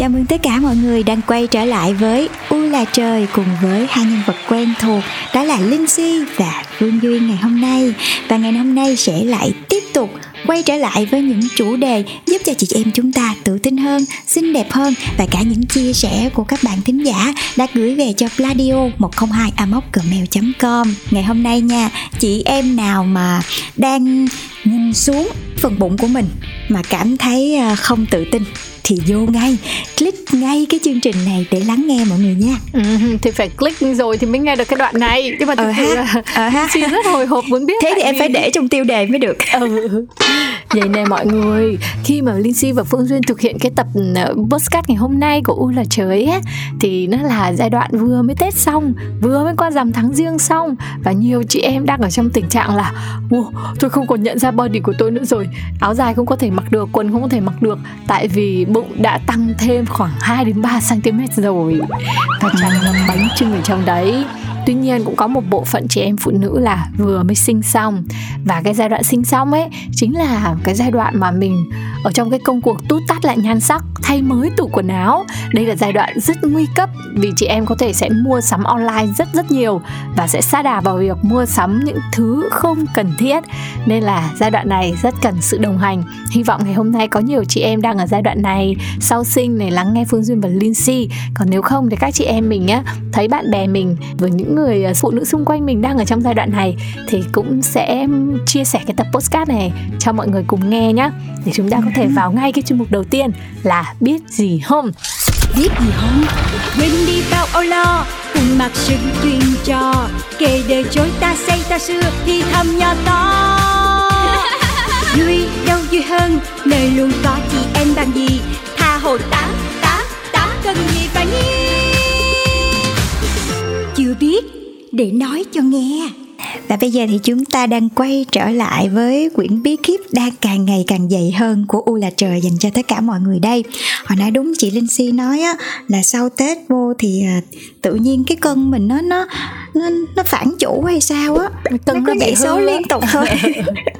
Chào mừng tất cả mọi người đang quay trở lại với U là trời cùng với hai nhân vật quen thuộc đó là Linh Si và Phương Duyên ngày hôm nay. Và ngày hôm nay sẽ lại tiếp tục quay trở lại với những chủ đề giúp cho chị em chúng ta tự tin hơn, xinh đẹp hơn. Và cả những chia sẻ của các bạn thính giả đã gửi về cho pladio 102 gmail.com ngày hôm nay nha chị em nào mà đang nhìn xuống phần bụng của mình mà cảm thấy ờ, không tự tin? Thì vô ngay. Click ngay cái chương trình này để lắng nghe mọi người nha. Ừ, thì phải click rồi thì mới nghe được cái đoạn này. Nhưng mà thực ờ sự là ờ ha. rất hồi hộp muốn biết thế thì em phải để trong tiêu đề mới được. Ừ. Vậy nè mọi người Khi mà Linh Si và Phương Duyên thực hiện cái tập ờ, podcast ngày hôm nay của U là trời á Thì nó là giai đoạn vừa mới Tết xong Vừa mới qua rằm tháng riêng xong. Và nhiều chị em đang ở trong tình trạng là Wow, tôi không còn nhận ra body của tôi nữa rồi. Áo dài không có thể mặc được, quần không có thể mặc được. Tại vì bụng đã tăng thêm khoảng 2 đến 3 cm rồi. Và tràn ngập bánh trưng ở trong đấy Tuy nhiên cũng có một bộ phận chị em phụ nữ là vừa mới sinh xong. Và cái giai đoạn sinh xong ấy Chính là cái giai đoạn mà mình Ở trong cái công cuộc tút tát lại nhan sắc, Thay mới tủ quần áo. Đây là giai đoạn rất nguy cấp Vì chị em có thể sẽ mua sắm online rất rất nhiều Và sẽ sa đà vào việc mua sắm những thứ không cần thiết. Nên là giai đoạn này rất cần sự đồng hành. Hy vọng ngày hôm nay có nhiều chị em đang ở giai đoạn này Sau sinh này lắng nghe Phương Duyên và Lindsay. Còn nếu không thì các chị em mình á Thấy bạn bè mình với những người ờ, phụ nữ xung quanh mình đang ở trong giai đoạn này Thì cũng sẽ chia sẻ cái tập podcast này cho mọi người cùng nghe nhé Để chúng ta có thể vào ngay cái chuyên mục đầu tiên là biết gì không? Biết gì không? Quên đi bao âu lo cùng mặc sự chuyên trò kể đời chối ta xây ta xưa thì thầm nhỏ to. Vui đâu vui hơn nơi luôn có chị em bằng gì? Tha hồ tám tám tám cần gì phải nghi chưa biết để nói cho nghe. Và bây giờ thì chúng ta đang quay trở lại với quyển bí kíp đang càng ngày càng dày hơn của U là trời dành cho tất cả mọi người đây. Hồi nãy đúng chị Linh Si nói á là sau Tết vô thì à, tự nhiên cái cân mình nó nó nó, nó phản chủ hay sao á. Cân nó cứ bị nhảy số liên tục thôi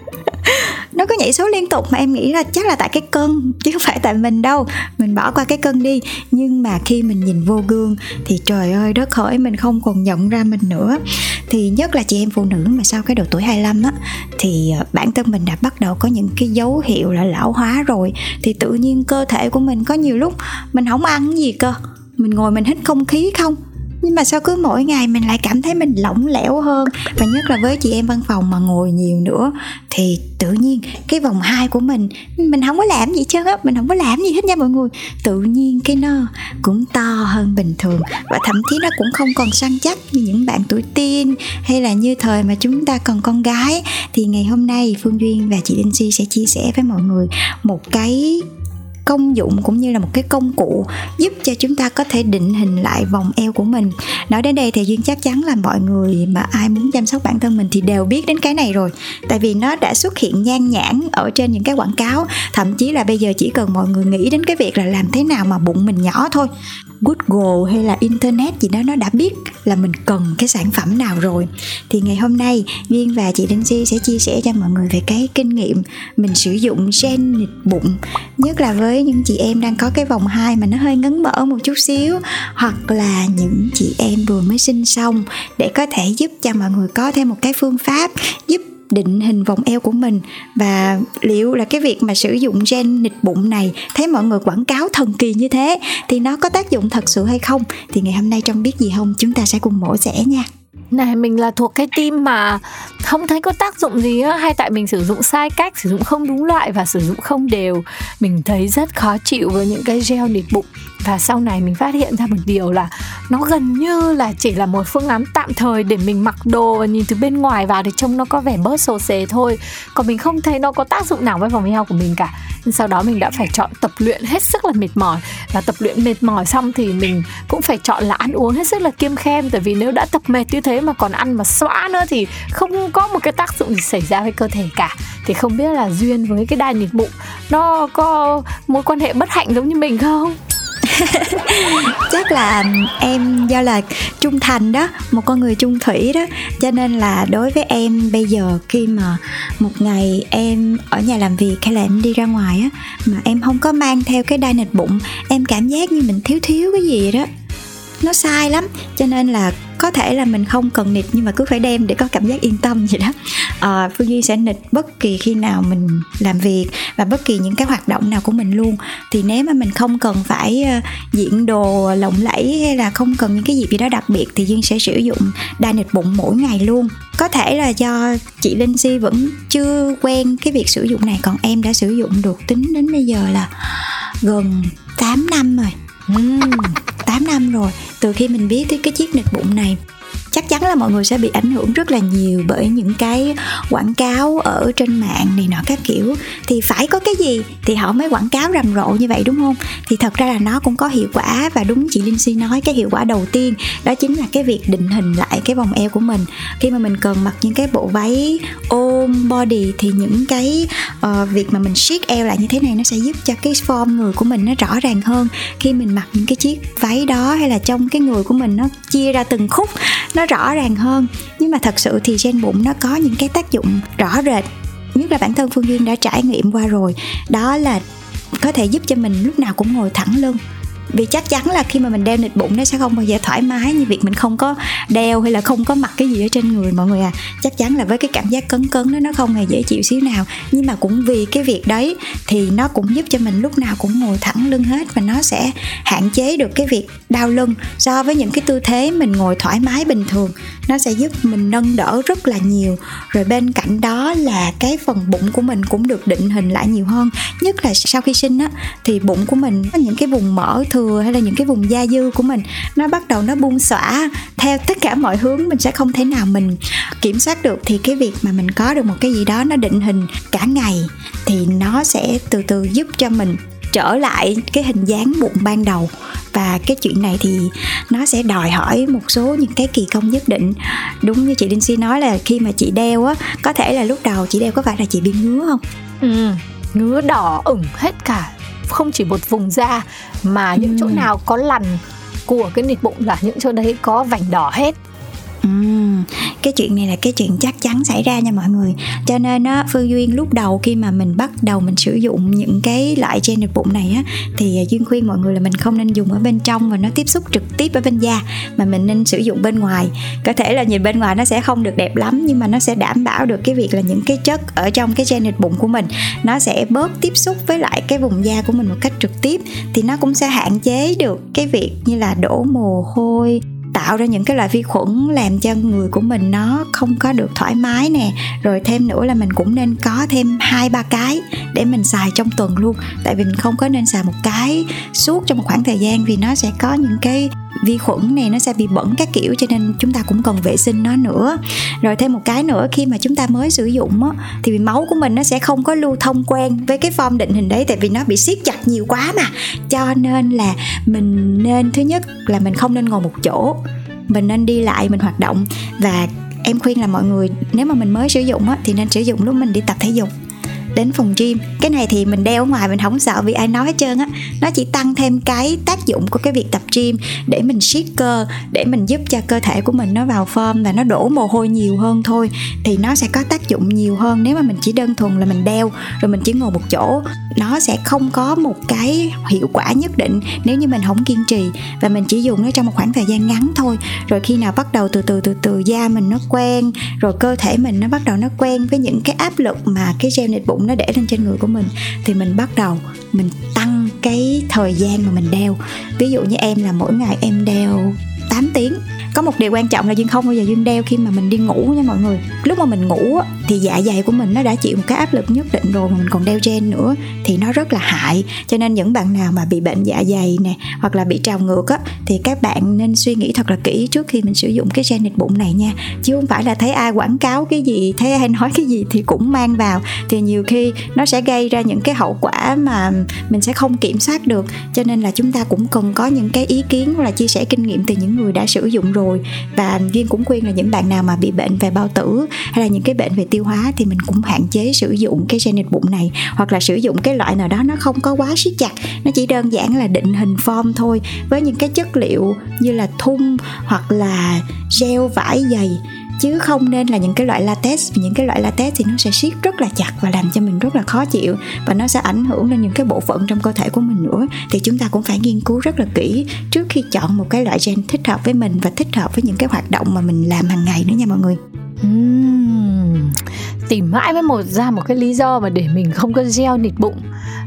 nó có nhảy số liên tục mà em nghĩ là chắc là tại cái cân chứ không phải tại mình đâu. Mình bỏ qua cái cân đi. Nhưng mà khi mình nhìn vô gương thì trời ơi, đất hỡi, mình không còn nhận ra mình nữa. Thì nhất là chị em phụ nữ mà sau cái độ tuổi 25 á, thì ờ, bản thân mình đã bắt đầu có những cái dấu hiệu là lão hóa rồi. Thì tự nhiên cơ thể của mình có nhiều lúc mình không ăn gì cơ. Mình ngồi mình hít không khí không nhưng mà sao cứ mỗi ngày mình lại cảm thấy mình lỏng lẻo hơn? Và nhất là với chị em văn phòng mà ngồi nhiều nữa, thì tự nhiên cái vòng hai của mình mình không có làm gì hết trơn á, mình không có làm gì hết nha mọi người. Tự nhiên cái nó cũng to hơn bình thường và thậm chí nó cũng không còn săn chắc như những bạn tuổi teen hay là như thời mà chúng ta còn con gái. Thì ngày hôm nay phương duyên và chị linh si sẽ chia sẻ với mọi người một cái công dụng cũng như là một cái công cụ giúp cho chúng ta có thể định hình lại vòng eo của mình. Nói đến đây thì duyên chắc chắn là mọi người mà ai muốn chăm sóc bản thân mình thì đều biết đến cái này rồi. Tại vì nó đã xuất hiện nhan nhản ở trên những cái quảng cáo. Thậm chí là bây giờ chỉ cần mọi người nghĩ đến cái việc là làm thế nào mà bụng mình nhỏ thôi. Google hay là internet gì đó, nó đã biết là mình cần cái sản phẩm nào rồi. Thì ngày hôm nay, duyên và chị Đinh Si sẽ chia sẻ cho mọi người về cái kinh nghiệm mình sử dụng gen nịt bụng. Nhất là với những chị em đang có cái vòng hai mà nó hơi ngấn mở một chút xíu, hoặc là những chị em vừa mới sinh xong, để có thể giúp cho mọi người có thêm một cái phương pháp giúp định hình vòng eo của mình. Và liệu là cái việc mà sử dụng gen nịt bụng này, thấy mọi người quảng cáo thần kỳ như thế, thì nó có tác dụng thật sự hay không? Thì ngày hôm nay trong biết gì không? Chúng ta sẽ cùng mổ xẻ nha. Này mình là thuộc cái team mà không thấy có tác dụng gì á Hay tại mình sử dụng sai cách, sử dụng không đúng loại và sử dụng không đều. Mình thấy rất khó chịu với những cái gel nịt bụng. Và sau này mình phát hiện ra một điều là Nó gần như là chỉ là một phương án tạm thời để mình mặc đồ Và nhìn từ bên ngoài vào thì trông nó có vẻ bớt xồ xề thôi. Còn mình không thấy nó có tác dụng nào với vòng eo của mình cả. Sau đó mình đã phải chọn tập luyện hết sức là mệt mỏi. Và tập luyện mệt mỏi xong thì mình cũng phải chọn là ăn uống hết sức là kiêm khem. Tại vì nếu đã tập mệt như thế mà còn ăn mà xóa nữa thì không có một cái tác dụng gì xảy ra với cơ thể cả. Thì không biết là duyên với cái đai nịt bụng, nó có mối quan hệ bất hạnh giống như mình không? Chắc là em do là trung thành đó, một con người trung thủy đó. Cho nên là đối với em bây giờ khi mà một ngày em ở nhà làm việc hay là em đi ra ngoài á, mà em không có mang theo cái đai nịch bụng, em cảm giác như mình thiếu thiếu cái gì đó nó sai lắm. Cho nên là có thể là mình không cần nịt nhưng mà cứ phải đem để có cảm giác yên tâm vậy đó. À, phương duy sẽ nịt bất kỳ khi nào mình làm việc và bất kỳ những cái hoạt động nào của mình luôn. Thì nếu mà mình không cần phải ờ, diện đồ lộng lẫy hay là không cần những cái gì gì đó đặc biệt thì duyên sẽ sử dụng đai nịt bụng mỗi ngày luôn. Có thể là do chị linh si vẫn chưa quen cái việc sử dụng này còn em đã sử dụng được tính đến bây giờ là gần 8 năm rồi uhm, 8 năm rồi. Từ khi mình biết tới cái chiếc nịch bụng này chắc chắn là mọi người sẽ bị ảnh hưởng rất là nhiều bởi những cái quảng cáo ở trên mạng này nọ các kiểu. Thì phải có cái gì thì họ mới quảng cáo rầm rộ như vậy đúng không? Thì thật ra là nó cũng có hiệu quả và đúng chị Linh Si nói cái hiệu quả đầu tiên đó chính là cái việc định hình lại cái vòng eo của mình. Khi mà mình cần mặc những cái bộ váy ôm body thì những cái uh, việc mà mình siết eo lại như thế này nó sẽ giúp cho cái form người của mình nó rõ ràng hơn. Khi mình mặc những cái chiếc váy đó hay là trong cái người của mình nó chia ra từng khúc nó nó rõ ràng hơn. Nhưng mà thật sự thì trên bụng nó có những cái tác dụng rõ rệt. Nhất là bản thân phương duyên đã trải nghiệm qua rồi. Đó là có thể giúp cho mình lúc nào cũng ngồi thẳng lưng vì chắc chắn là khi mà mình đeo nịt bụng nó sẽ không bao giờ thoải mái như việc mình không có đeo hay là không có mặc cái gì ở trên người, mọi người à. Chắc chắn là với cái cảm giác cấn cấn đó, nó không hề dễ chịu xíu nào. Nhưng mà cũng vì cái việc đấy thì nó cũng giúp cho mình lúc nào cũng ngồi thẳng lưng hết và nó sẽ hạn chế được cái việc đau lưng. So với những cái tư thế mình ngồi thoải mái bình thường nó sẽ giúp mình nâng đỡ rất là nhiều. Rồi bên cạnh đó là cái phần bụng của mình cũng được định hình lại nhiều hơn. Nhất là sau khi sinh á, thì bụng của mình có những cái vùng mỡ thừa hay là những cái vùng da dư của mình, nó bắt đầu nó buông xõa theo tất cả mọi hướng, mình sẽ không thể nào mình kiểm soát được. Thì cái việc mà mình có được một cái gì đó nó định hình cả ngày thì nó sẽ từ từ giúp cho mình trở lại cái hình dáng bụng ban đầu và cái chuyện này thì nó sẽ đòi hỏi một số những cái kỳ công nhất định. Đúng như chị Đinh Si nói là khi mà chị đeo á có thể là lúc đầu chị đeo có phải là chị bị ngứa không? Ừ ngứa đỏ ửng hết cả. Không chỉ một vùng da mà những chỗ nào có lằn của cái nịt bụng là những chỗ đấy có vành đỏ hết cái chuyện này là cái chuyện chắc chắn xảy ra nha mọi người. Cho nên á, phương duyên lúc đầu khi mà mình bắt đầu mình sử dụng những cái loại gel nịt bụng này á, thì à, duyên khuyên mọi người là mình không nên dùng ở bên trong và nó tiếp xúc trực tiếp ở bên da, mà mình nên sử dụng bên ngoài. Có thể là nhìn bên ngoài nó sẽ không được đẹp lắm, nhưng mà nó sẽ đảm bảo được cái việc là những cái chất ở trong cái gel nịt bụng của mình, nó sẽ bớt tiếp xúc với lại cái vùng da của mình một cách trực tiếp, thì nó cũng sẽ hạn chế được cái việc như là đổ mồ hôi tạo ra những cái loại vi khuẩn làm cho người của mình nó không có được thoải mái nè. Rồi thêm nữa là mình cũng nên có thêm hai, ba cái để mình xài trong tuần luôn. Tại vì mình không có nên xài một cái suốt trong một khoảng thời gian vì nó sẽ có những cái vi khuẩn này nó sẽ bị bẩn các kiểu, cho nên chúng ta cũng cần vệ sinh nó nữa. Rồi thêm một cái nữa, khi mà chúng ta mới sử dụng á, thì máu của mình nó sẽ không có lưu thông quen với cái form định hình đấy, tại vì nó bị siết chặt nhiều quá mà. Cho nên là mình nên, thứ nhất là mình không nên ngồi một chỗ, mình nên đi lại, mình hoạt động. Và em khuyên là mọi người, nếu mà mình mới sử dụng á, thì nên sử dụng lúc mình đi tập thể dục đến phòng gym. Cái này thì mình đeo ở ngoài mình không sợ vì ai nói hết trơn á. Nó chỉ tăng thêm cái tác dụng của cái việc tập gym để mình siết cơ, để mình giúp cho cơ thể của mình nó vào form và nó đổ mồ hôi nhiều hơn thôi. Thì nó sẽ có tác dụng nhiều hơn nếu mà mình chỉ đơn thuần là mình đeo, rồi mình chỉ ngồi một chỗ. Nó sẽ không có một cái hiệu quả nhất định nếu như mình không kiên trì. Và mình chỉ dùng nó trong một khoảng thời gian ngắn thôi. Rồi khi nào bắt đầu từ từ từ từ da mình nó quen, rồi cơ thể mình nó bắt đầu nó quen với những cái áp lực mà cái gel nịt bụng nó để lên trên người của mình, thì mình bắt đầu mình tăng cái thời gian mà mình đeo. Ví dụ như em là mỗi ngày em đeo 8 tiếng có một điều quan trọng là duyên không bao giờ duyên đeo khi mà mình đi ngủ nha mọi người. Lúc mà mình ngủ thì dạ dày của mình nó đã chịu một cái áp lực nhất định rồi mà mình còn đeo gen nữa, thì nó rất là hại. Cho nên những bạn nào mà bị bệnh dạ dày nè, hoặc là bị trào ngược á, thì các bạn nên suy nghĩ thật là kỹ trước khi mình sử dụng cái gen nịt bụng này nha. Chứ không phải là thấy ai quảng cáo cái gì, thấy ai nói cái gì thì cũng mang vào. Thì nhiều khi nó sẽ gây ra những cái hậu quả mà mình sẽ không kiểm soát được. Cho nên là chúng ta cũng cần có những cái ý kiến hoặc là chia sẻ kinh nghiệm từ những người đã sử dụng rồi và duyên cũng khuyên là những bạn nào mà bị bệnh về bao tử hay là những cái bệnh về tiêu hóa thì mình cũng hạn chế sử dụng cái gen bụng này, hoặc là sử dụng cái loại nào đó nó không có quá siết chặt. Nó chỉ đơn giản là định hình form thôi, với những cái chất liệu như là thun hoặc là gel vải dày chứ không nên là những cái loại latex những cái loại latex thì nó sẽ siết rất là chặt và làm cho mình rất là khó chịu và nó sẽ ảnh hưởng đến những cái bộ phận trong cơ thể của mình nữa. Thì chúng ta cũng phải nghiên cứu rất là kỹ trước khi chọn một cái loại gen thích hợp với mình và thích hợp với những cái hoạt động mà mình làm hàng ngày nữa nha mọi người. Uhm, tìm mãi mới một, ra một cái lý do mà để mình không có gel nịt bụng.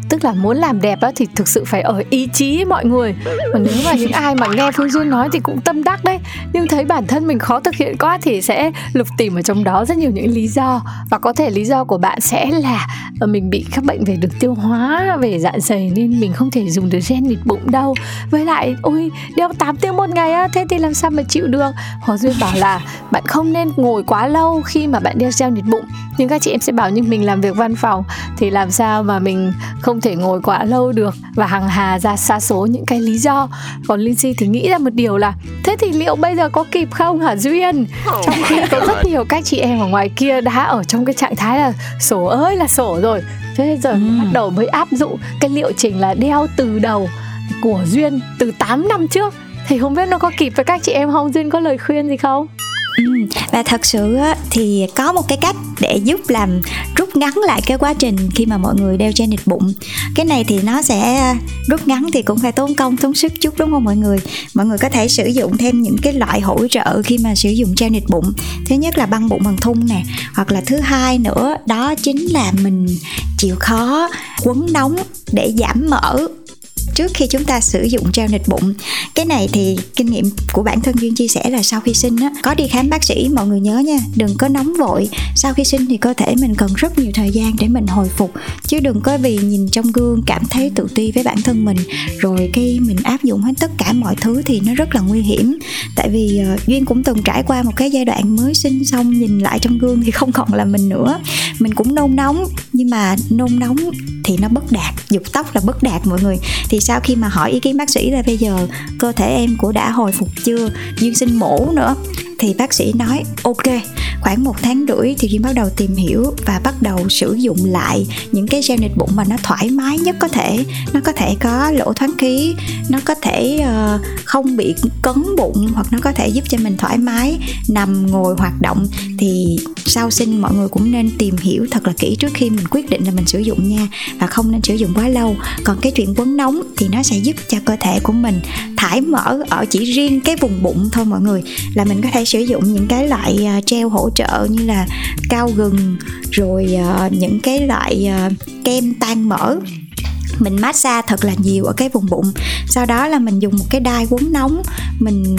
Tức là muốn làm đẹp đó thì thực sự phải ở ý chí mọi người. Mà nếu mà những ai mà nghe phương duyên nói thì cũng tâm đắc đấy. Nhưng thấy bản thân mình khó thực hiện quá thì sẽ lục tìm ở trong đó rất nhiều những lý do. Và có thể lý do của bạn sẽ là ờ, mình bị các bệnh về đường tiêu hóa, về dạ dày nên mình không thể dùng được gen nịt bụng đâu. Với lại, ôi, đeo 8 tiếng một ngày á, thế thì làm sao mà chịu được? Hoàng Duyên bảo là bạn không nên ngồi quá lâu khi mà bạn đeo gel nịt bụng. Nhưng các chị em sẽ bảo như mình làm việc văn phòng thì làm sao mà mình không thể ngồi quá lâu được và hằng hà ra xa số những cái lý do. Còn Linh Si thì nghĩ ra một điều là thế thì liệu bây giờ có kịp không hả Duyên? Trong khi có rất nhiều các chị em ở ngoài kia đã ở trong cái trạng thái là sổ ơi là sổ rồi. Thế giờ ừ. bắt đầu mới áp dụng cái liệu trình là đeo từ đầu của Duyên từ 8 năm trước. Thì không biết nó có kịp với các chị em không? Duyên có lời khuyên gì không Ừ, và thật sự thì có một cái cách để giúp làm rút ngắn lại cái quá trình khi mà mọi người đeo trên nịt bụng. Cái này thì nó sẽ rút ngắn thì cũng phải tốn công tốn sức chút đúng không mọi người? Mọi người có thể sử dụng thêm những cái loại hỗ trợ khi mà sử dụng gel nịt bụng. Thứ nhất là băng bụng bằng thun nè hoặc là thứ hai nữa đó chính là mình chịu khó quấn nóng để giảm mỡ trước khi chúng ta sử dụng treo nịt bụng. Cái này thì kinh nghiệm của bản thân duyên chia sẻ là sau khi sinh á có đi khám bác sĩ mọi người nhớ nha đừng có nóng vội. Sau khi sinh thì cơ thể mình cần rất nhiều thời gian để mình hồi phục chứ đừng có vì nhìn trong gương cảm thấy tự ti với bản thân mình rồi cái mình áp dụng hết tất cả mọi thứ thì nó rất là nguy hiểm. Tại vì uh, duyên cũng từng trải qua một cái giai đoạn mới sinh xong nhìn lại trong gương thì không còn là mình nữa. Mình cũng nôn nóng nhưng mà nôn nóng thì nó bất đạt dục tóc là bất đạt mọi người thì sau khi mà hỏi ý kiến bác sĩ là bây giờ cơ thể em của đã hồi phục chưa? Duyên sinh mổ nữa thì bác sĩ nói ok khoảng một tháng rưỡi thì duyên bắt đầu tìm hiểu và bắt đầu sử dụng lại những cái gel nịt bụng mà nó thoải mái nhất có thể. Nó có thể có lỗ thoáng khí nó có thể uh, không bị cấn bụng hoặc nó có thể giúp cho mình thoải mái nằm ngồi hoạt động. Thì sau sinh mọi người cũng nên tìm hiểu thật là kỹ trước khi mình quyết định là mình sử dụng nha và không nên sử dụng quá lâu. Còn cái chuyện quấn nóng thì nó sẽ giúp cho cơ thể của mình thải mỡ ở chỉ riêng cái vùng bụng thôi mọi người. Là mình có thể sử dụng những cái loại à, treo hỗ trợ như là cao gừng, rồi à, những cái loại à, kem tan mỡ. Mình massage thật là nhiều ở cái vùng bụng. Sau đó là mình dùng một cái đai quấn nóng, mình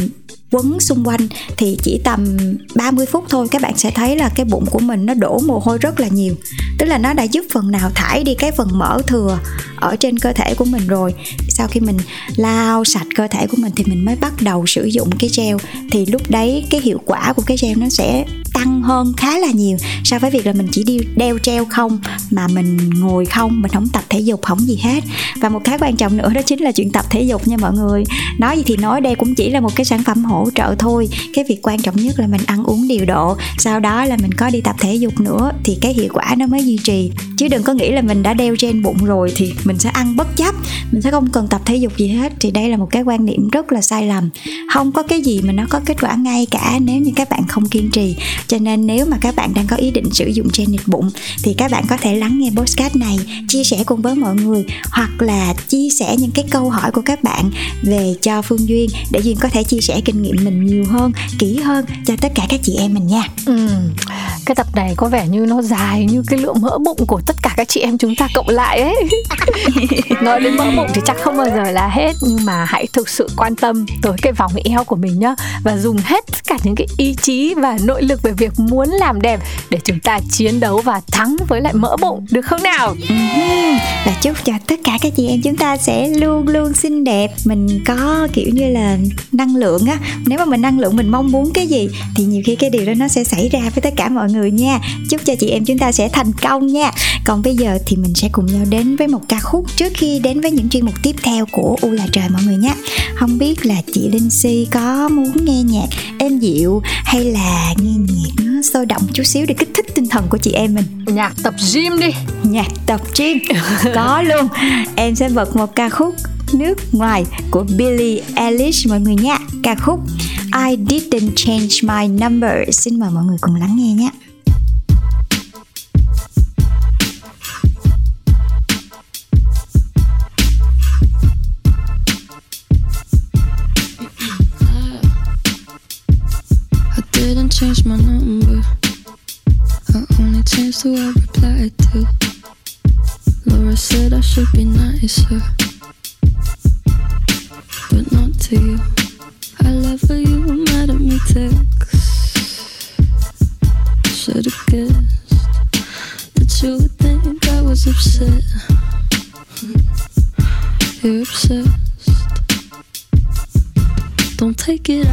quấn xung quanh thì chỉ tầm 30 phút thôi. Các bạn sẽ thấy là cái bụng của mình nó đổ mồ hôi rất là nhiều. Tức là nó đã giúp phần nào thải đi cái phần mỡ thừa ở trên cơ thể của mình rồi. Sau khi mình lau sạch cơ thể của mình thì mình mới bắt đầu sử dụng cái gel. Thì lúc đấy cái hiệu quả của cái gel nó sẽ tăng hơn khá là nhiều so với việc là mình chỉ đi đeo treo không, mà mình ngồi không, mình không tập thể dục, không gì hết. Và một cái quan trọng nữa đó chính là chuyện tập thể dục nha mọi người. Nói gì thì nói, đây cũng chỉ là một cái sản phẩm hỗ trợ thôi. Cái việc quan trọng nhất là mình ăn uống điều độ, sau đó là mình có đi tập thể dục nữa thì cái hiệu quả nó mới duy trì chứ đừng có nghĩ là mình đã đeo trên bụng rồi thì mình sẽ ăn bất chấp. Mình sẽ không cần tập thể dục gì hết. Thì đây là một cái quan niệm rất là sai lầm. Không có cái gì mà nó có kết quả ngay cả nếu như các bạn không kiên trì. Cho nên nếu mà các bạn đang có ý định sử dụng trên nịt bụng, thì các bạn có thể lắng nghe podcast này, chia sẻ cùng với mọi người, hoặc là chia sẻ những cái câu hỏi của các bạn về cho phương duyên để duyên có thể chia sẻ kinh nghiệm mình nhiều hơn, kỹ hơn cho tất cả các chị em mình nha. Ừ. cái tập này có vẻ như nó dài như cái lượng mỡ bụng của tất cả các chị em chúng ta cộng lại ấy. Nói đến mỡ bụng thì chắc không bao giờ là hết nhưng mà hãy thực sự quan tâm tới cái vòng eo của mình nhá. Và dùng hết tất cả những cái ý chí và nội lực về việc muốn làm đẹp để chúng ta chiến đấu và thắng với lại mỡ bụng được không nào? Và chúc cho tất cả các chị em chúng ta sẽ luôn luôn xinh đẹp. Mình có kiểu như là năng lượng á. Nếu mà mình năng lượng mình mong muốn cái gì thì nhiều khi cái điều đó nó sẽ xảy ra với tất cả mọi người nha. Chúc cho chị em chúng ta sẽ thành công nha còn bây giờ thì mình sẽ cùng nhau đến với một ca khúc trước khi đến với những chuyên mục tiếp theo của u là trời mọi người nhé. Không biết là chị linh si có muốn nghe nhạc êm dịu hay là nghe nhạc nó sôi động chút xíu để kích thích tinh thần của chị em mình? Nhạc tập gym đi. Nhạc tập gym. Có luôn. Em sẽ bật một ca khúc nước ngoài của Billie Eilish mọi người nha ca khúc I didn't change my number. Xin mời mọi người cùng lắng nghe nhé change my number. I only changed who I replied to. Laura said I should be nicer, but not to you. I love how you were mad at me text. Should've guessed that you would think I was upset. You're obsessed. Don't take it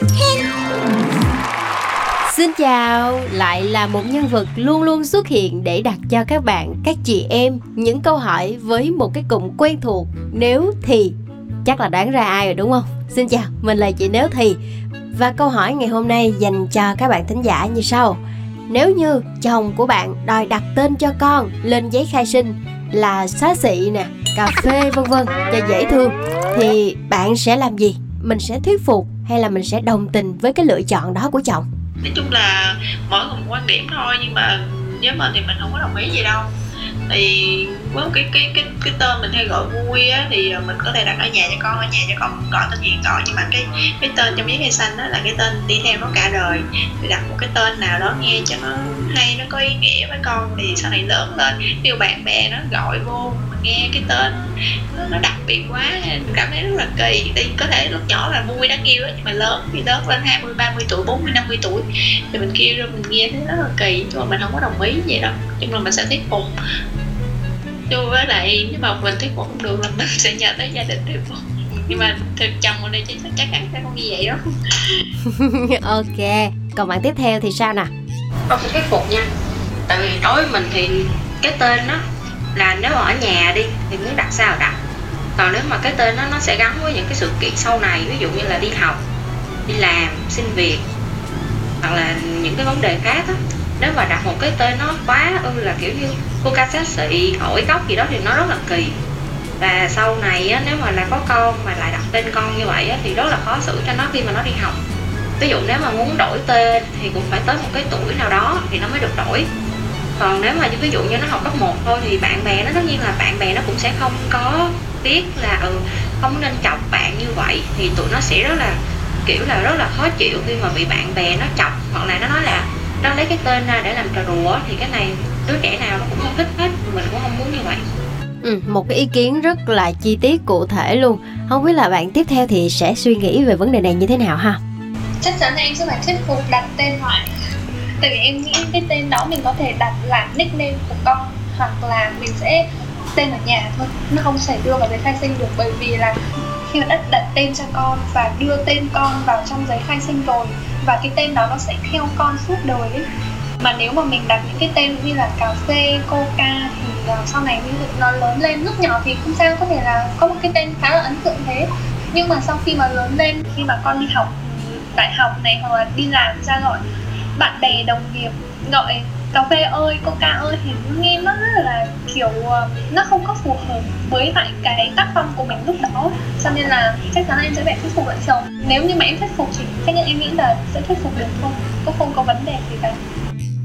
thế Xin chào, lại là một nhân vật luôn luôn xuất hiện để đặt cho các bạn, các chị em những câu hỏi với một cái cụm quen thuộc nếu thì chắc là đoán ra ai rồi đúng không? Xin chào, mình là chị Nếu Thì và câu hỏi ngày hôm nay dành cho các bạn thính giả như sau Nếu như chồng của bạn đòi đặt tên cho con lên giấy khai sinh là xá xị nè, cà phê vân vân cho dễ thương thì bạn sẽ làm gì? Mình sẽ thuyết phục hay là mình sẽ đồng tình với cái lựa chọn đó của chồng? nói chung là mỗi người một quan điểm thôi, nhưng mà với mình thì mình không có đồng ý gì đâu thì với cái cái cái cái tên mình hay gọi vui á thì ờ, mình có thể đặt ở nhà cho con ở nhà cho con gọi tên gì gọi nhưng mà cái cái tên trong giấy cây xanh đó là cái tên đi theo nó cả đời. Thì đặt một cái tên nào đó nghe cho nó hay nó có ý nghĩa với con thì sau này lớn lên nếu bạn bè nó gọi vô mà nghe cái tên nó, nó đặc biệt quá mình cảm thấy rất là kỳ. Thì có thể lúc nhỏ là vui đáng yêu nhưng mà lớn thì lớn lên 20, 30 tuổi 40, 50 tuổi thì mình kêu rồi mình nghe thấy rất là kỳ nhưng mà mình không có đồng ý vậy đâu nhưng mà mình sẽ thuyết phục nhưng với lại nếu mà mình thuyết phục không được là mình sẽ nhờ tới gia đình thuyết phục nhưng mà thực chồng ở đây chắc chắc chắn sẽ không như vậy đâu. Ok còn bạn tiếp theo thì sao nè con phải thuyết phục nha. Tại vì đối với mình thì cái tên đó là nếu mà ở nhà đi thì muốn đặt sao đặt. Còn nếu mà cái tên đó nó sẽ gắn với những cái sự kiện sau này ví dụ như là đi học đi làm xin việc hoặc là những cái vấn đề khác á nếu mà đặt một cái tên nó quá ư là kiểu như cô ca sát xị hỏi cóc gì đó thì nó rất là kỳ. Và sau này á, nếu mà là có con mà lại đặt tên con như vậy á, thì rất là khó xử cho nó khi mà nó đi học. Ví dụ nếu mà muốn đổi tên thì cũng phải tới một cái tuổi nào đó thì nó mới được đổi. Còn nếu mà ví dụ như nó học cấp 1 thôi thì bạn bè nó tất nhiên là bạn bè nó cũng sẽ không có biết là ừ không nên chọc bạn như vậy thì tụi nó sẽ rất là kiểu là rất là khó chịu khi mà bị bạn bè nó chọc hoặc là nó nói là nó lấy cái tên ra để làm trò đùa thì cái này đứa trẻ nào nó cũng không thích hết mình cũng không muốn như vậy. Ừ, một cái ý kiến rất là chi tiết cụ thể luôn. Không biết là bạn tiếp theo thì sẽ suy nghĩ về vấn đề này như thế nào ha? Chắc chắn là em sẽ phải thuyết phục đặt tên lại. Tại vì em nghĩ cái tên đó mình có thể đặt làm nickname của con hoặc là mình sẽ tên ở nhà thôi. Nó không thể đưa vào giấy khai sinh được bởi vì là khi mà đã đặt tên cho con và đưa tên con vào trong giấy khai sinh rồi và cái tên đó nó sẽ theo con suốt đời ấy. Mà nếu mà mình đặt những cái tên như là cà phê, coca thì à, sau này ví dụ nó lớn lên, lúc nhỏ thì không sao, có thể là có một cái tên khá là ấn tượng thế. Nhưng mà sau khi mà lớn lên, khi mà con đi học ừ, đại học này hoặc là đi làm ra gọi bạn bè, đồng nghiệp, gọi cà phê ơi, coca ơi thì nghe nó rất là kiểu ờ, nó không có phù hợp với lại cái tác phong của mình lúc đó. Cho nên là chắc chắn là em sẽ phải thuyết phục vợ chồng. Nếu như mà em thuyết phục thì chắc chắn em nghĩ là sẽ thuyết phục được thôi, cũng không có vấn đề gì cả.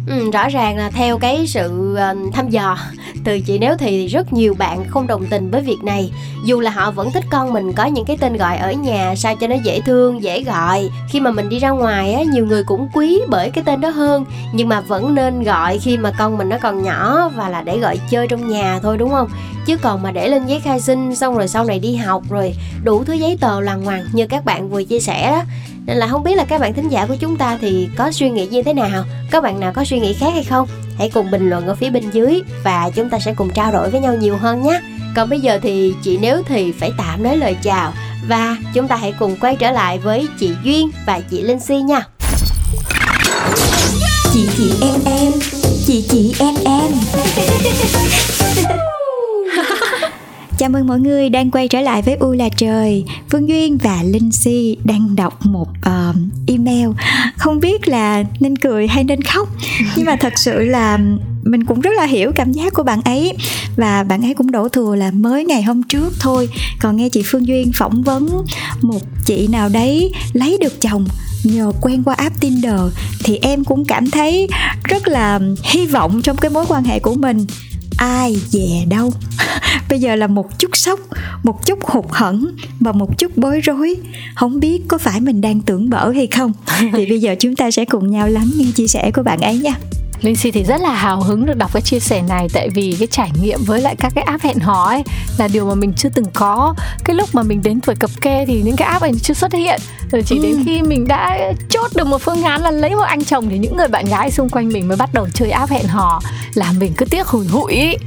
Ừ, rõ ràng là theo cái sự uh, thăm dò từ chị nếu thì rất nhiều bạn không đồng tình với việc này. Dù là họ vẫn thích con mình có những cái tên gọi ở nhà sao cho nó dễ thương dễ gọi. Khi mà mình đi ra ngoài á nhiều người cũng quý bởi cái tên đó hơn. Nhưng mà vẫn nên gọi khi mà con mình nó còn nhỏ và là để gọi chơi trong nhà thôi đúng không? Chứ còn mà để lên giấy khai sinh xong rồi sau này đi học rồi đủ thứ giấy tờ lằng ngoằng như các bạn vừa chia sẻ đó nên là không biết là các bạn thính giả của chúng ta thì có suy nghĩ như thế nào? Các bạn nào có suy nghĩ khác hay không? Hãy cùng bình luận ở phía bên dưới và chúng ta sẽ cùng trao đổi với nhau nhiều hơn nhé. Còn bây giờ thì chị nếu thì phải tạm nói lời chào và chúng ta hãy cùng quay trở lại với chị duyên và chị linh si nha. Chị chị em em chị chị em em Chào mừng mọi người đang quay trở lại với U là trời. Phương Duyên và Linh Si đang đọc một uh, email. Không biết là nên cười hay nên khóc Nhưng mà thật sự là mình cũng rất là hiểu cảm giác của bạn ấy. Và bạn ấy cũng đổ thừa là mới ngày hôm trước thôi. Còn nghe chị Phương Duyên phỏng vấn một chị nào đấy lấy được chồng nhờ quen qua app Tinder thì em cũng cảm thấy rất là hy vọng trong cái mối quan hệ của mình ai về đâu. Bây giờ là một chút sốc, một chút hụt hẫng và một chút bối rối. Không biết có phải mình đang tưởng bở hay không. Thì bây giờ chúng ta sẽ cùng nhau lắng nghe chia sẻ của bạn ấy nha. Linh Si thì rất là hào hứng được đọc cái chia sẻ này tại vì cái trải nghiệm với lại các cái app hẹn hò ấy là điều mà mình chưa từng có. Cái lúc mà mình đến tuổi cập kê thì những cái app này chưa xuất hiện. Rồi chỉ ừ. đến khi mình đã chốt được một phương án là lấy một anh chồng thì những người bạn gái xung quanh mình mới bắt đầu chơi app hẹn hò làm mình cứ tiếc hủi hụi.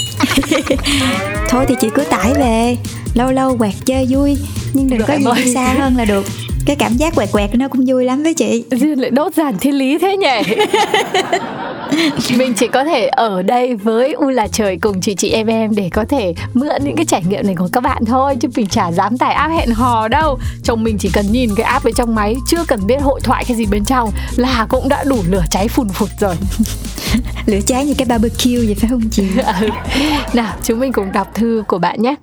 Thôi thì chị cứ tải về, lâu lâu quẹt chơi vui nhưng đừng được có gì xa hơn là được cái cảm giác quẹt quẹt nó cũng vui lắm với chị lại đốt giản thiên lý thế nhỉ mình chỉ có thể ở đây với u là trời cùng chị chị em em để có thể mượn những cái trải nghiệm này của các bạn thôi chứ mình chả dám tải app hẹn hò đâu. Chồng mình chỉ cần nhìn cái app ở trong máy chưa cần biết hội thoại cái gì bên trong là cũng đã đủ lửa cháy phùn phụt rồi. Lửa cháy như cái barbecue vậy phải không chị? Ừ. nào chúng mình cùng đọc thư của bạn nhé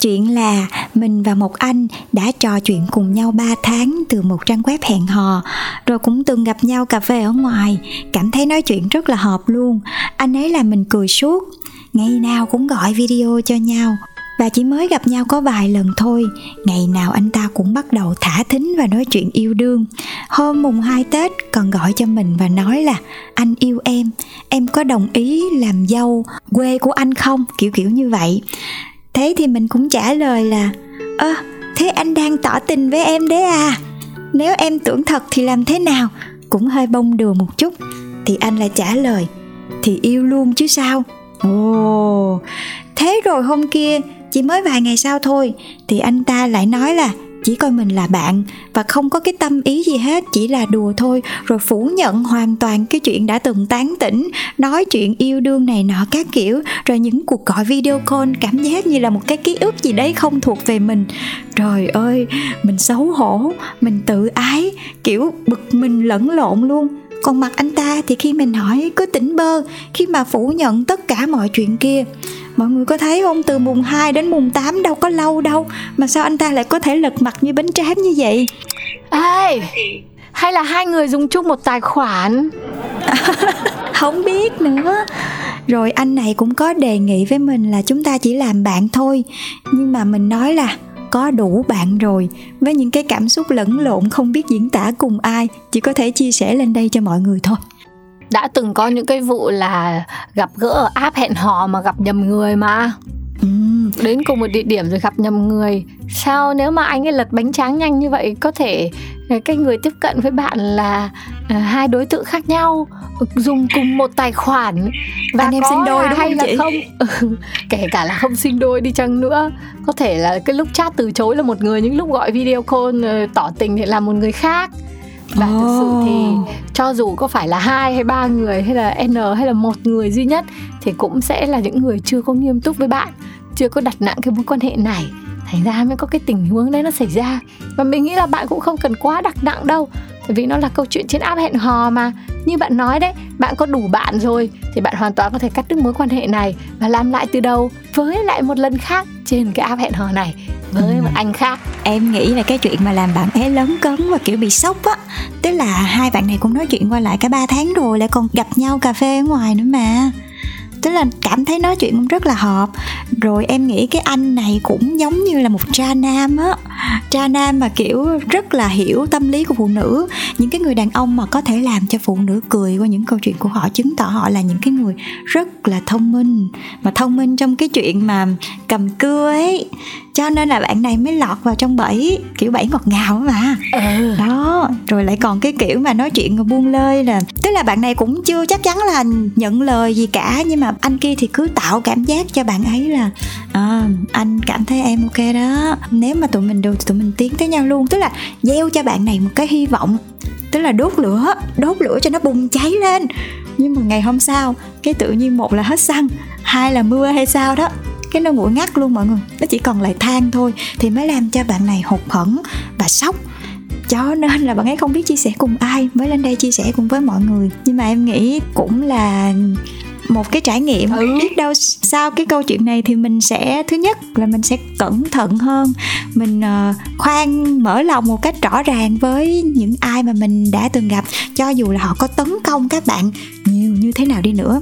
Chuyện là mình và một anh đã trò chuyện cùng nhau 3 tháng từ một trang web hẹn hò, rồi cũng từng gặp nhau cà phê ở ngoài, cảm thấy nói chuyện rất là hợp luôn. Anh ấy là mình cười suốt, ngày nào cũng gọi video cho nhau. Và chỉ mới gặp nhau có vài lần thôi, ngày nào anh ta cũng bắt đầu thả thính và nói chuyện yêu đương. Hôm mùng 2 Tết còn gọi cho mình và nói là anh yêu em, em có đồng ý làm dâu quê của anh không? Kiểu kiểu như vậy thế thì mình cũng trả lời là, ơ, thế anh đang tỏ tình với em đấy à? Nếu em tưởng thật thì làm thế nào? Cũng hơi bông đùa một chút, thì anh lại trả lời, thì yêu luôn chứ sao? Ồ, thế rồi hôm kia, chỉ mới vài ngày sau thôi, thì anh ta lại nói là chỉ coi mình là bạn và không có cái tâm ý gì hết, chỉ là đùa thôi. Rồi phủ nhận hoàn toàn cái chuyện đã từng tán tỉnh, nói chuyện yêu đương này nọ các kiểu. Rồi những cuộc gọi video call cảm giác như là một cái ký ức gì đấy không thuộc về mình. Trời ơi, mình xấu hổ, mình tự ái, kiểu bực mình lẫn lộn luôn còn mặt anh ta thì khi mình hỏi cứ tỉnh bơ khi mà phủ nhận tất cả mọi chuyện kia. Mọi người có thấy không? Từ mùng 2 đến mùng 8 đâu có lâu đâu mà sao anh ta lại có thể lật mặt như bánh tráng như vậy? Ê, hay là hai người dùng chung một tài khoản? Không biết nữa. Rồi anh này cũng có đề nghị với mình là chúng ta chỉ làm bạn thôi. Nhưng mà mình nói là có đủ bạn rồi. Với những cái cảm xúc lẫn lộn không biết diễn tả cùng ai chỉ có thể chia sẻ lên đây cho mọi người thôi. Đã từng có những cái vụ là gặp gỡ ở app hẹn hò mà gặp nhầm người mà. Ừm, đến cùng một địa điểm rồi gặp nhầm người. Sao nếu mà anh ấy lật bánh tráng nhanh như vậy có thể cái người tiếp cận với bạn là ờ, hai đối tượng khác nhau dùng cùng một tài khoản. Và Anh em sinh đôi đúng hay không là chị? không? Ừ, kể cả là không sinh đôi đi chăng nữa. Có thể là cái lúc chat từ chối là một người những lúc gọi video call ờ, tỏ tình thì là một người khác. Và thực sự thì cho dù có phải là hai hay ba người hay là n hay là một người duy nhất thì cũng sẽ là những người chưa có nghiêm túc với bạn chưa có đặt nặng cái mối quan hệ này thành ra mới có cái tình huống đấy nó xảy ra. Và mình nghĩ là bạn cũng không cần quá đặt nặng đâu tại vì nó là câu chuyện trên app hẹn hò mà. Như bạn nói đấy bạn có đủ bạn rồi thì bạn hoàn toàn có thể cắt đứt mối quan hệ này và làm lại từ đầu với lại một lần khác trên cái app hẹn hò này với một anh khác. Em nghĩ là cái chuyện mà làm bạn ấy lớn cấn và kiểu bị sốc á tức là hai bạn này cũng nói chuyện qua lại cả 3 tháng rồi lại còn gặp nhau cà phê ở ngoài nữa mà tức là cảm thấy nói chuyện cũng rất là hợp. Rồi em nghĩ cái anh này cũng giống như là một cha nam á. Cha nam mà kiểu rất là hiểu tâm lý của phụ nữ. Những cái người đàn ông mà có thể làm cho phụ nữ cười qua những câu chuyện của họ, chứng tỏ họ là những cái người rất là thông minh. Mà thông minh trong cái chuyện mà cầm cưa ấy. Cho nên là bạn này mới lọt vào trong bẫy kiểu bẫy ngọt ngào mà. Ừ. đó rồi lại còn cái kiểu mà nói chuyện buông lơi là tức là bạn này cũng chưa chắc chắn là nhận lời gì cả nhưng mà anh kia thì cứ tạo cảm giác cho bạn ấy là à, anh cảm thấy em ok đó. Nếu mà tụi mình được thì tụi mình tiến tới nhau luôn. Tức là gieo cho bạn này một cái hy vọng. Tức là đốt lửa đốt lửa cho nó bùng cháy lên. Nhưng mà ngày hôm sau cái tự nhiên một là hết xăng hai là mưa hay sao đó cái nó nguội ngắt luôn mọi người. Nó chỉ còn lại than thôi thì mới làm cho bạn này hụt hẫng và sốc. Cho nên là bạn ấy không biết chia sẻ cùng ai mới lên đây chia sẻ cùng với mọi người. Nhưng mà em nghĩ cũng là một cái trải nghiệm. Ừ. biết đâu sau cái câu chuyện này thì mình sẽ thứ nhất là mình sẽ cẩn thận hơn. Mình uh, khoan mở lòng một cách rõ ràng với những ai mà mình đã từng gặp. Cho dù là họ có tấn công các bạn nhiều như thế nào đi nữa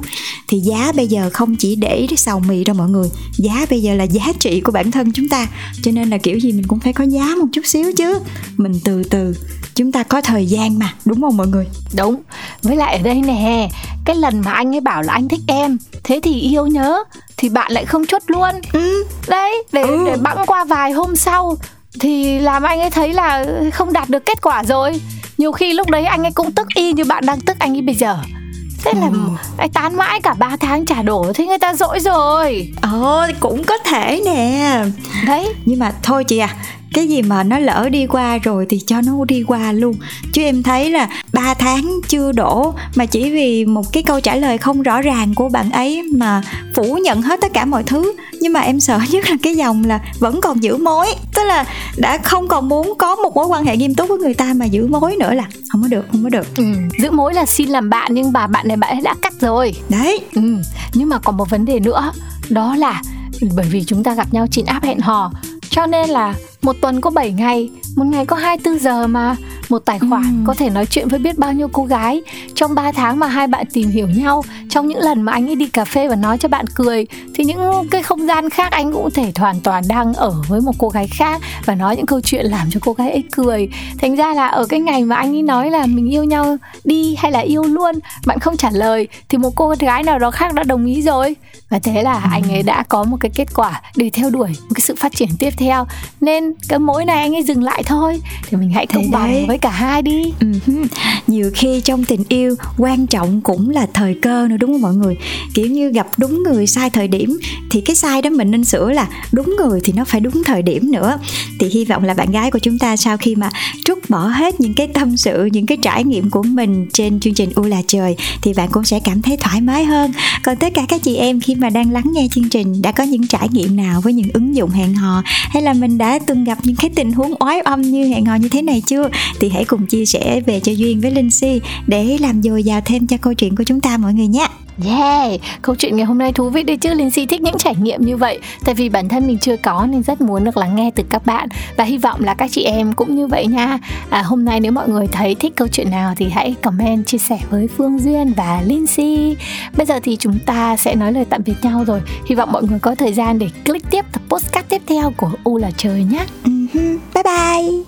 thì giá bây giờ không chỉ để xào mì đâu mọi người. Giá bây giờ là giá trị của bản thân chúng ta. Cho nên là kiểu gì mình cũng phải có giá một chút xíu chứ. Mình từ từ chúng ta có thời gian mà đúng không mọi người? Đúng, với lại ở đây nè Cái lần mà anh ấy bảo là anh thích em Thế thì yêu nhớ Thì bạn lại không chốt luôn. Ừ. Đấy, để, Ừ. để bẵng qua vài hôm sau Thì làm anh ấy thấy là không đạt được kết quả rồi. Nhiều khi lúc đấy anh ấy cũng tức y như bạn đang tức anh ấy bây giờ Thế là Ừ. anh tán mãi cả 3 tháng trả đổ Thế người ta dỗi rồi. Ồ cũng có thể nè. Đấy, Nhưng mà thôi chị à cái gì mà nó lỡ đi qua rồi thì cho nó đi qua luôn. Chứ em thấy là 3 tháng chưa đổ mà chỉ vì một cái câu trả lời không rõ ràng của bạn ấy mà phủ nhận hết tất cả mọi thứ. Nhưng mà em sợ nhất là cái dòng là vẫn còn giữ mối. Tức là đã không còn muốn có một mối quan hệ nghiêm túc với người ta mà giữ mối nữa là không có được không có được. Ừ, giữ mối là xin làm bạn Nhưng bà bạn này bạn ấy đã cắt rồi. Đấy. Ừ, nhưng mà còn một vấn đề nữa Đó là bởi vì chúng ta gặp nhau trên app hẹn hò cho nên là một tuần có 7 ngày Một ngày có 24 giờ mà. Một tài khoản Ừ. có thể nói chuyện với biết bao nhiêu cô gái. Trong 3 tháng mà hai bạn tìm hiểu nhau Trong những lần mà anh ấy đi cà phê và nói cho bạn cười Thì những cái không gian khác anh cũng có thể hoàn toàn đang ở với một cô gái khác Và nói những câu chuyện làm cho cô gái ấy cười. Thành ra là ở cái ngày mà anh ấy nói là mình yêu nhau đi hay là yêu luôn Bạn không trả lời Thì một cô gái nào đó khác đã đồng ý rồi. Và thế là anh ấy đã có một cái kết quả để theo đuổi một cái sự phát triển tiếp theo. Nên cái mối này anh ấy dừng lại thôi Thì mình hãy công bằng đấy với cả hai đi. Ừ Nhiều khi trong tình yêu, quan trọng cũng là thời cơ nữa, đúng không mọi người? Kiểu như gặp đúng người sai thời điểm điểm thì cái sai đó mình nên sửa là đúng người thì nó phải đúng thời điểm nữa. Thì hy vọng là bạn gái của chúng ta sau khi mà trút bỏ hết những cái tâm sự, những cái trải nghiệm của mình trên chương trình u là trời, thì bạn cũng sẽ cảm thấy thoải mái hơn. Còn tất cả các chị em khi mà đang lắng nghe chương trình, đã có những trải nghiệm nào với những ứng dụng hẹn hò, hay là mình đã từng gặp những cái tình huống oái âm như hẹn hò như thế này chưa? Thì hãy cùng chia sẻ về cho duyên với linh si để làm dồi dào thêm cho câu chuyện của chúng ta mọi người nhé. Yeah, câu chuyện ngày hôm nay thú vị đấy chứ. Linh Si thích những trải nghiệm như vậy. Tại vì bản thân mình chưa có nên rất muốn được lắng nghe từ các bạn. Và hy vọng là các chị em cũng như vậy nha. À, Hôm nay nếu mọi người thấy thích câu chuyện nào thì hãy comment chia sẻ với Phương Duyên và Linh Si. Bây giờ thì chúng ta sẽ nói lời tạm biệt nhau rồi. Hy vọng mọi người có thời gian để click tiếp tập postcard tiếp theo của U là trời nhé. Uh-huh. Bye bye